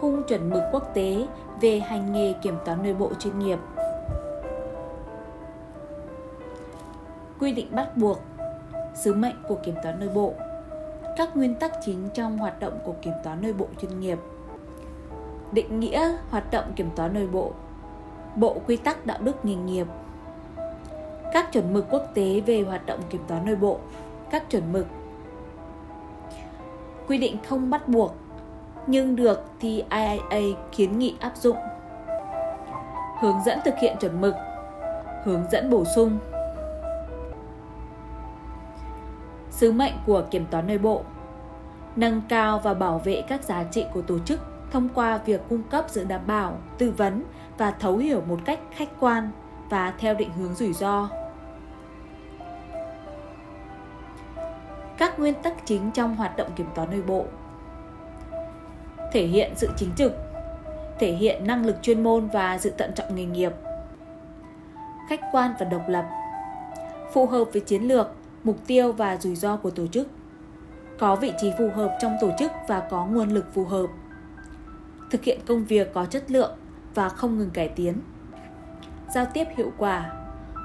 khung chuẩn mực quốc tế về hành nghề kiểm toán nội bộ chuyên nghiệp. Quy định bắt buộc Sứ mệnh của kiểm toán nội bộ, Các nguyên tắc chính trong hoạt động của kiểm toán nội bộ chuyên nghiệp. Định nghĩa hoạt động kiểm toán nội bộ Bộ quy tắc đạo đức nghề nghiệp. Các chuẩn mực quốc tế về hoạt động kiểm toán nội bộ, Các chuẩn mực. Quy định không bắt buộc nhưng được thì IIA kiến nghị áp dụng. Hướng dẫn thực hiện chuẩn mực Hướng dẫn bổ sung Sứ mệnh của kiểm toán nội bộ Nâng cao và bảo vệ các giá trị của tổ chức thông qua việc cung cấp sự đảm bảo, tư vấn và thấu hiểu một cách khách quan và theo định hướng rủi ro. Các nguyên tắc chính trong hoạt động kiểm toán nội bộ thể hiện sự chính trực, thể hiện năng lực chuyên môn và sự tận trọng nghề nghiệp, khách quan và độc lập, phù hợp với chiến lược, mục tiêu và rủi ro của tổ chức, có vị trí phù hợp trong tổ chức và có nguồn lực phù hợp, thực hiện công việc có chất lượng và không ngừng cải tiến, giao tiếp hiệu quả,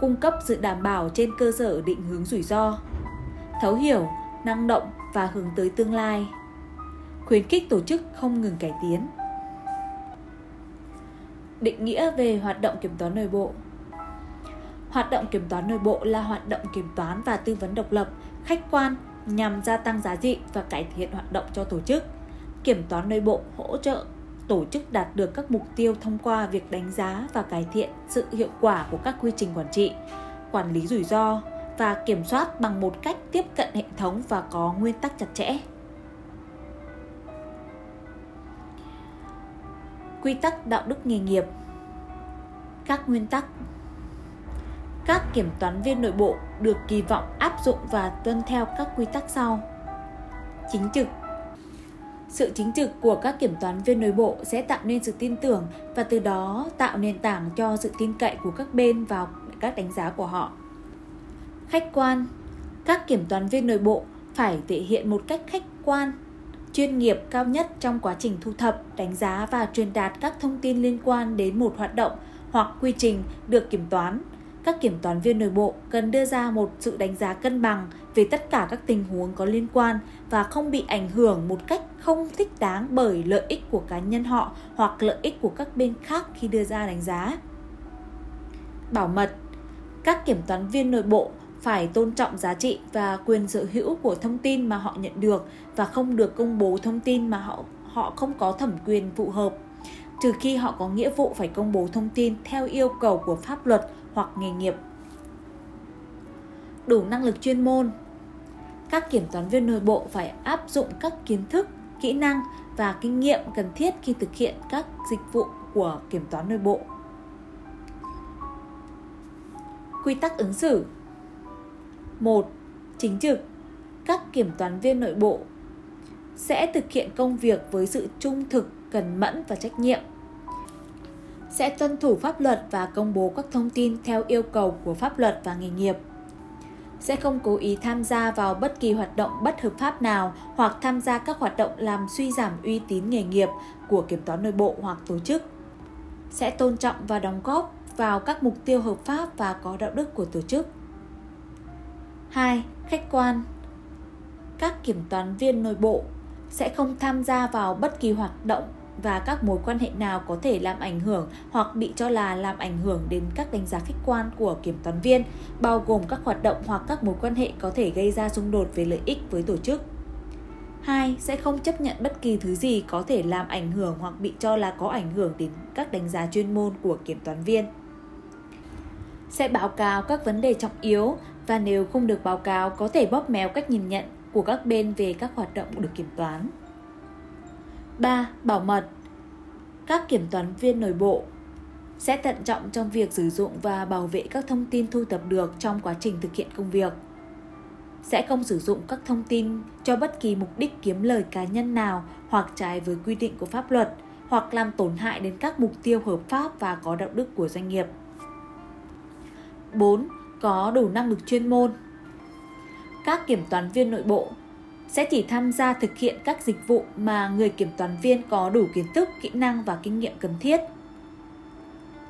cung cấp sự đảm bảo trên cơ sở định hướng rủi ro, thấu hiểu, năng động và hướng tới tương lai khuyến khích tổ chức không ngừng cải tiến. Định nghĩa về hoạt động kiểm toán nội bộ Hoạt động kiểm toán nội bộ là hoạt động kiểm toán và tư vấn độc lập, khách quan nhằm gia tăng giá trị và cải thiện hoạt động cho tổ chức. Kiểm toán nội bộ hỗ trợ tổ chức đạt được các mục tiêu thông qua việc đánh giá và cải thiện sự hiệu quả của các quy trình quản trị, quản lý rủi ro và kiểm soát bằng một cách tiếp cận hệ thống và có nguyên tắc chặt chẽ. Quy tắc đạo đức nghề nghiệp. Các nguyên tắc. Các kiểm toán viên nội bộ được kỳ vọng áp dụng và tuân theo các quy tắc sau. Chính trực. Sự chính trực của các kiểm toán viên nội bộ sẽ tạo nên sự tin tưởng và từ đó tạo nền tảng cho sự tin cậy của các bên vào các đánh giá của họ. Khách quan. Các kiểm toán viên nội bộ phải thể hiện một cách khách quan chuyên nghiệp cao nhất trong quá trình thu thập, đánh giá và truyền đạt các thông tin liên quan đến một hoạt động hoặc quy trình được kiểm toán. Các kiểm toán viên nội bộ cần đưa ra một sự đánh giá cân bằng về tất cả các tình huống có liên quan và không bị ảnh hưởng một cách không thích đáng bởi lợi ích của cá nhân họ hoặc lợi ích của các bên khác khi đưa ra đánh giá. Bảo mật Các kiểm toán viên nội bộ phải tôn trọng giá trị và quyền sở hữu của thông tin mà họ nhận được và không được công bố thông tin mà họ họ không có thẩm quyền phù hợp trừ khi họ có nghĩa vụ phải công bố thông tin theo yêu cầu của pháp luật hoặc nghề nghiệp. Đủ năng lực chuyên môn. Các kiểm toán viên nội bộ phải áp dụng các kiến thức, kỹ năng và kinh nghiệm cần thiết khi thực hiện các dịch vụ của kiểm toán nội bộ. Quy tắc ứng xử 1. Chính trực Các kiểm toán viên nội bộ sẽ thực hiện công việc với sự trung thực, cẩn mẫn và trách nhiệm. Sẽ tuân thủ pháp luật và công bố các thông tin theo yêu cầu của pháp luật và nghề nghiệp. Sẽ không cố ý tham gia vào bất kỳ hoạt động bất hợp pháp nào hoặc tham gia các hoạt động làm suy giảm uy tín nghề nghiệp của kiểm toán nội bộ hoặc tổ chức. Sẽ tôn trọng và đóng góp vào các mục tiêu hợp pháp và có đạo đức của tổ chức 2. Khách quan Các kiểm toán viên nội bộ sẽ không tham gia vào bất kỳ hoạt động và các mối quan hệ nào có thể làm ảnh hưởng hoặc bị cho là làm ảnh hưởng đến các đánh giá khách quan của kiểm toán viên, bao gồm các hoạt động hoặc các mối quan hệ có thể gây ra xung đột về lợi ích với tổ chức. 2. Sẽ không chấp nhận bất kỳ thứ gì có thể làm ảnh hưởng hoặc bị cho là có ảnh hưởng đến các đánh giá chuyên môn của kiểm toán viên. Sẽ báo cáo các vấn đề trọng yếu và nếu không được báo cáo có thể bóp méo cách nhìn nhận của các bên về các hoạt động được kiểm toán. 3. Bảo mật Các kiểm toán viên nội bộ sẽ thận trọng trong việc sử dụng và bảo vệ các thông tin thu thập được trong quá trình thực hiện công việc. Sẽ không sử dụng các thông tin cho bất kỳ mục đích kiếm lời cá nhân nào hoặc trái với quy định của pháp luật hoặc làm tổn hại đến các mục tiêu hợp pháp và có đạo đức của doanh nghiệp. 4 có đủ năng lực chuyên môn. Các kiểm toán viên nội bộ sẽ chỉ tham gia thực hiện các dịch vụ mà người kiểm toán viên có đủ kiến thức, kỹ năng và kinh nghiệm cần thiết.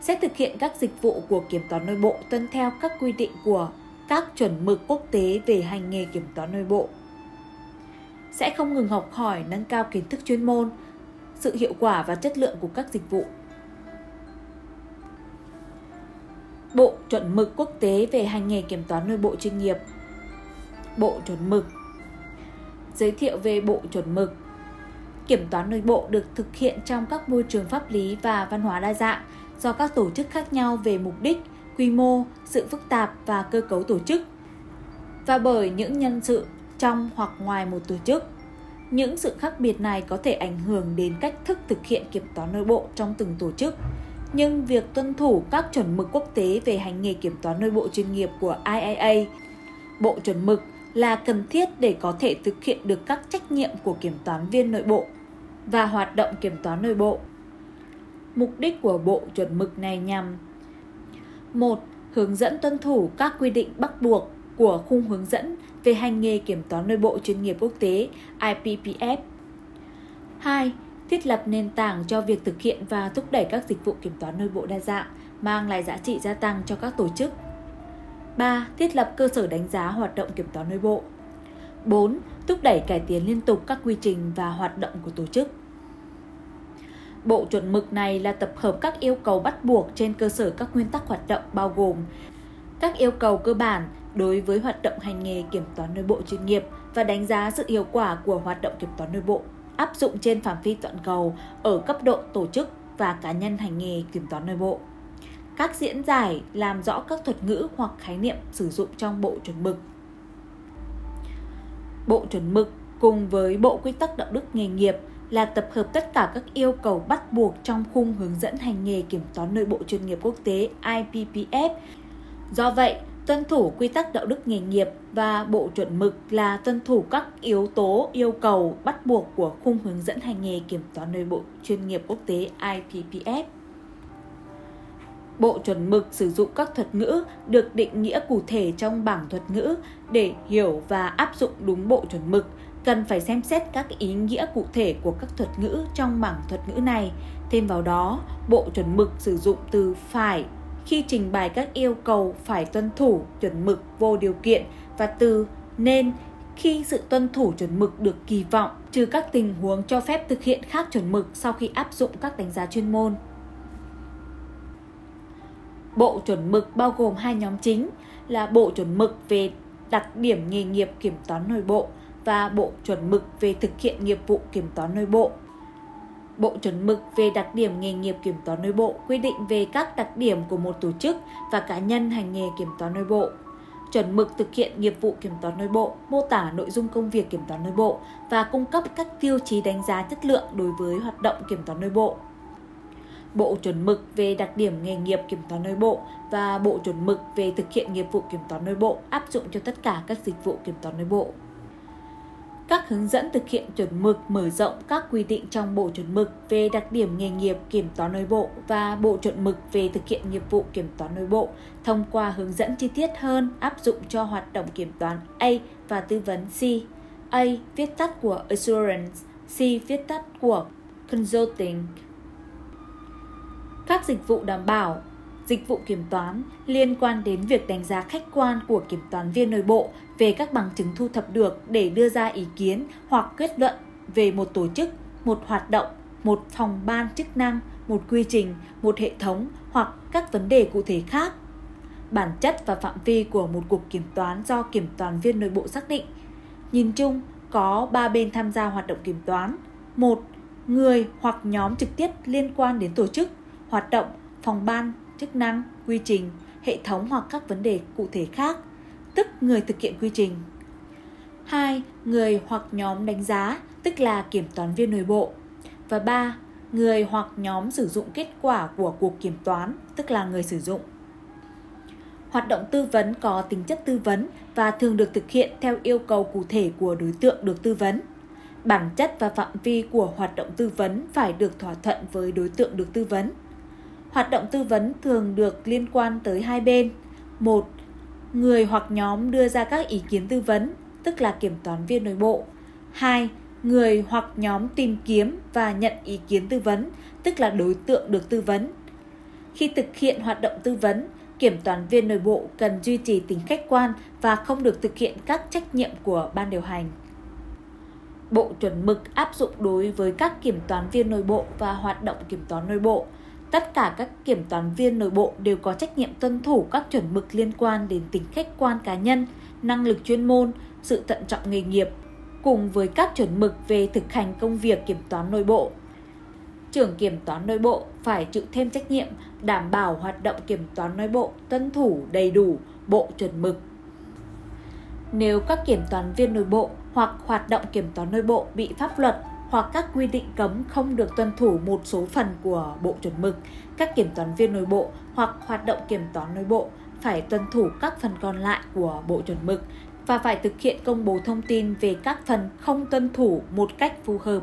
Sẽ thực hiện các dịch vụ của kiểm toán nội bộ tuân theo các quy định của các chuẩn mực quốc tế về hành nghề kiểm toán nội bộ. Sẽ không ngừng học hỏi, nâng cao kiến thức chuyên môn, sự hiệu quả và chất lượng của các dịch vụ. Bộ chuẩn mực quốc tế về hành nghề kiểm toán nội bộ chuyên nghiệp. Bộ chuẩn mực giới thiệu về bộ chuẩn mực. Kiểm toán nội bộ được thực hiện trong các môi trường pháp lý và văn hóa đa dạng do các tổ chức khác nhau về mục đích, quy mô, sự phức tạp và cơ cấu tổ chức và bởi những nhân sự trong hoặc ngoài một tổ chức. Những sự khác biệt này có thể ảnh hưởng đến cách thức thực hiện kiểm toán nội bộ trong từng tổ chức, nhưng việc tuân thủ các chuẩn mực quốc tế về hành nghề kiểm toán nội bộ chuyên nghiệp của IAA, bộ chuẩn mực là cần thiết để có thể thực hiện được các trách nhiệm của kiểm toán viên nội bộ và hoạt động kiểm toán nội bộ. Mục đích của bộ chuẩn mực này nhằm một Hướng dẫn tuân thủ các quy định bắt buộc của khung hướng dẫn về hành nghề kiểm toán nội bộ chuyên nghiệp quốc tế IPPF. 2. Thiết lập nền tảng cho việc thực hiện và thúc đẩy các dịch vụ kiểm toán nội bộ đa dạng, mang lại giá trị gia tăng cho các tổ chức 3. Thiết lập cơ sở đánh giá hoạt động kiểm toán nội bộ. 4. Thúc đẩy cải tiến liên tục các quy trình và hoạt động của tổ chức. Bộ chuẩn mực này là tập hợp các yêu cầu bắt buộc trên cơ sở các nguyên tắc hoạt động bao gồm các yêu cầu cơ bản đối với hoạt động hành nghề kiểm toán nội bộ chuyên nghiệp và đánh giá sự hiệu quả của hoạt động kiểm toán nội bộ áp dụng trên phạm vi toàn cầu ở cấp độ tổ chức và cá nhân hành nghề kiểm toán nội bộ các diễn giải làm rõ các thuật ngữ hoặc khái niệm sử dụng trong bộ chuẩn mực. Bộ chuẩn mực cùng với Bộ Quy tắc Đạo đức nghề nghiệp là tập hợp tất cả các yêu cầu bắt buộc trong khung hướng dẫn hành nghề kiểm toán nội bộ chuyên nghiệp quốc tế IPPF. Do vậy, tuân thủ quy tắc đạo đức nghề nghiệp và bộ chuẩn mực là tuân thủ các yếu tố yêu cầu bắt buộc của khung hướng dẫn hành nghề kiểm toán nội bộ chuyên nghiệp quốc tế IPPF. Bộ chuẩn mực sử dụng các thuật ngữ được định nghĩa cụ thể trong bảng thuật ngữ để hiểu và áp dụng đúng bộ chuẩn mực cần phải xem xét các ý nghĩa cụ thể của các thuật ngữ trong bảng thuật ngữ này. Thêm vào đó, bộ chuẩn mực sử dụng từ phải khi trình bày các yêu cầu phải tuân thủ chuẩn mực vô điều kiện và từ nên khi sự tuân thủ chuẩn mực được kỳ vọng, trừ các tình huống cho phép thực hiện khác chuẩn mực sau khi áp dụng các đánh giá chuyên môn. Bộ chuẩn mực bao gồm hai nhóm chính là bộ chuẩn mực về đặc điểm nghề nghiệp kiểm toán nội bộ và bộ chuẩn mực về thực hiện nghiệp vụ kiểm toán nội bộ. Bộ chuẩn mực về đặc điểm nghề nghiệp kiểm toán nội bộ quy định về các đặc điểm của một tổ chức và cá nhân hành nghề kiểm toán nội bộ. Chuẩn mực thực hiện nghiệp vụ kiểm toán nội bộ, mô tả nội dung công việc kiểm toán nội bộ và cung cấp các tiêu chí đánh giá chất lượng đối với hoạt động kiểm toán nội bộ. Bộ chuẩn mực về đặc điểm nghề nghiệp kiểm toán nội bộ và Bộ chuẩn mực về thực hiện nghiệp vụ kiểm toán nội bộ áp dụng cho tất cả các dịch vụ kiểm toán nội bộ. Các hướng dẫn thực hiện chuẩn mực mở rộng các quy định trong Bộ chuẩn mực về đặc điểm nghề nghiệp kiểm toán nội bộ và Bộ chuẩn mực về thực hiện nghiệp vụ kiểm toán nội bộ thông qua hướng dẫn chi tiết hơn áp dụng cho hoạt động kiểm toán A và tư vấn C. A viết tắt của Assurance, C viết tắt của Consulting, các dịch vụ đảm bảo, dịch vụ kiểm toán liên quan đến việc đánh giá khách quan của kiểm toán viên nội bộ về các bằng chứng thu thập được để đưa ra ý kiến hoặc kết luận về một tổ chức, một hoạt động, một phòng ban chức năng, một quy trình, một hệ thống hoặc các vấn đề cụ thể khác. Bản chất và phạm vi của một cuộc kiểm toán do kiểm toán viên nội bộ xác định. Nhìn chung, có 3 bên tham gia hoạt động kiểm toán. một Người hoặc nhóm trực tiếp liên quan đến tổ chức hoạt động, phòng ban, chức năng, quy trình, hệ thống hoặc các vấn đề cụ thể khác, tức người thực hiện quy trình. 2. Người hoặc nhóm đánh giá, tức là kiểm toán viên nội bộ. Và 3. Người hoặc nhóm sử dụng kết quả của cuộc kiểm toán, tức là người sử dụng. Hoạt động tư vấn có tính chất tư vấn và thường được thực hiện theo yêu cầu cụ thể của đối tượng được tư vấn. Bản chất và phạm vi của hoạt động tư vấn phải được thỏa thuận với đối tượng được tư vấn. Hoạt động tư vấn thường được liên quan tới hai bên. Một, người hoặc nhóm đưa ra các ý kiến tư vấn, tức là kiểm toán viên nội bộ. 2. Người hoặc nhóm tìm kiếm và nhận ý kiến tư vấn, tức là đối tượng được tư vấn. Khi thực hiện hoạt động tư vấn, kiểm toán viên nội bộ cần duy trì tính khách quan và không được thực hiện các trách nhiệm của ban điều hành. Bộ chuẩn mực áp dụng đối với các kiểm toán viên nội bộ và hoạt động kiểm toán nội bộ. Tất cả các kiểm toán viên nội bộ đều có trách nhiệm tuân thủ các chuẩn mực liên quan đến tính khách quan cá nhân, năng lực chuyên môn, sự thận trọng nghề nghiệp, cùng với các chuẩn mực về thực hành công việc kiểm toán nội bộ. Trưởng kiểm toán nội bộ phải chịu thêm trách nhiệm đảm bảo hoạt động kiểm toán nội bộ tuân thủ đầy đủ bộ chuẩn mực. Nếu các kiểm toán viên nội bộ hoặc hoạt động kiểm toán nội bộ bị pháp luật hoặc các quy định cấm không được tuân thủ một số phần của bộ chuẩn mực, các kiểm toán viên nội bộ hoặc hoạt động kiểm toán nội bộ phải tuân thủ các phần còn lại của bộ chuẩn mực và phải thực hiện công bố thông tin về các phần không tuân thủ một cách phù hợp.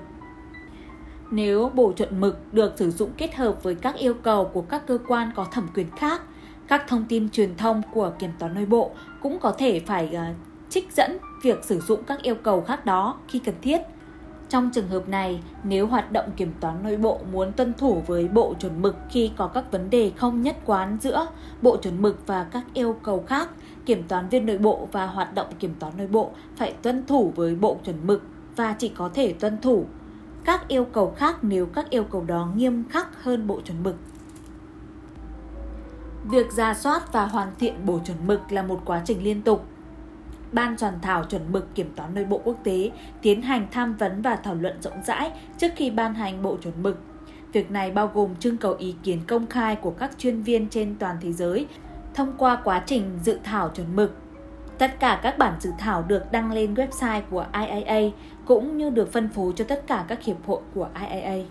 Nếu bộ chuẩn mực được sử dụng kết hợp với các yêu cầu của các cơ quan có thẩm quyền khác, các thông tin truyền thông của kiểm toán nội bộ cũng có thể phải uh, trích dẫn việc sử dụng các yêu cầu khác đó khi cần thiết. Trong trường hợp này, nếu hoạt động kiểm toán nội bộ muốn tuân thủ với bộ chuẩn mực khi có các vấn đề không nhất quán giữa bộ chuẩn mực và các yêu cầu khác, kiểm toán viên nội bộ và hoạt động kiểm toán nội bộ phải tuân thủ với bộ chuẩn mực và chỉ có thể tuân thủ các yêu cầu khác nếu các yêu cầu đó nghiêm khắc hơn bộ chuẩn mực. Việc ra soát và hoàn thiện bộ chuẩn mực là một quá trình liên tục. Ban soạn thảo chuẩn mực kiểm toán nội bộ quốc tế tiến hành tham vấn và thảo luận rộng rãi trước khi ban hành bộ chuẩn mực. Việc này bao gồm trưng cầu ý kiến công khai của các chuyên viên trên toàn thế giới thông qua quá trình dự thảo chuẩn mực. Tất cả các bản dự thảo được đăng lên website của IAA cũng như được phân phối cho tất cả các hiệp hội của IAA.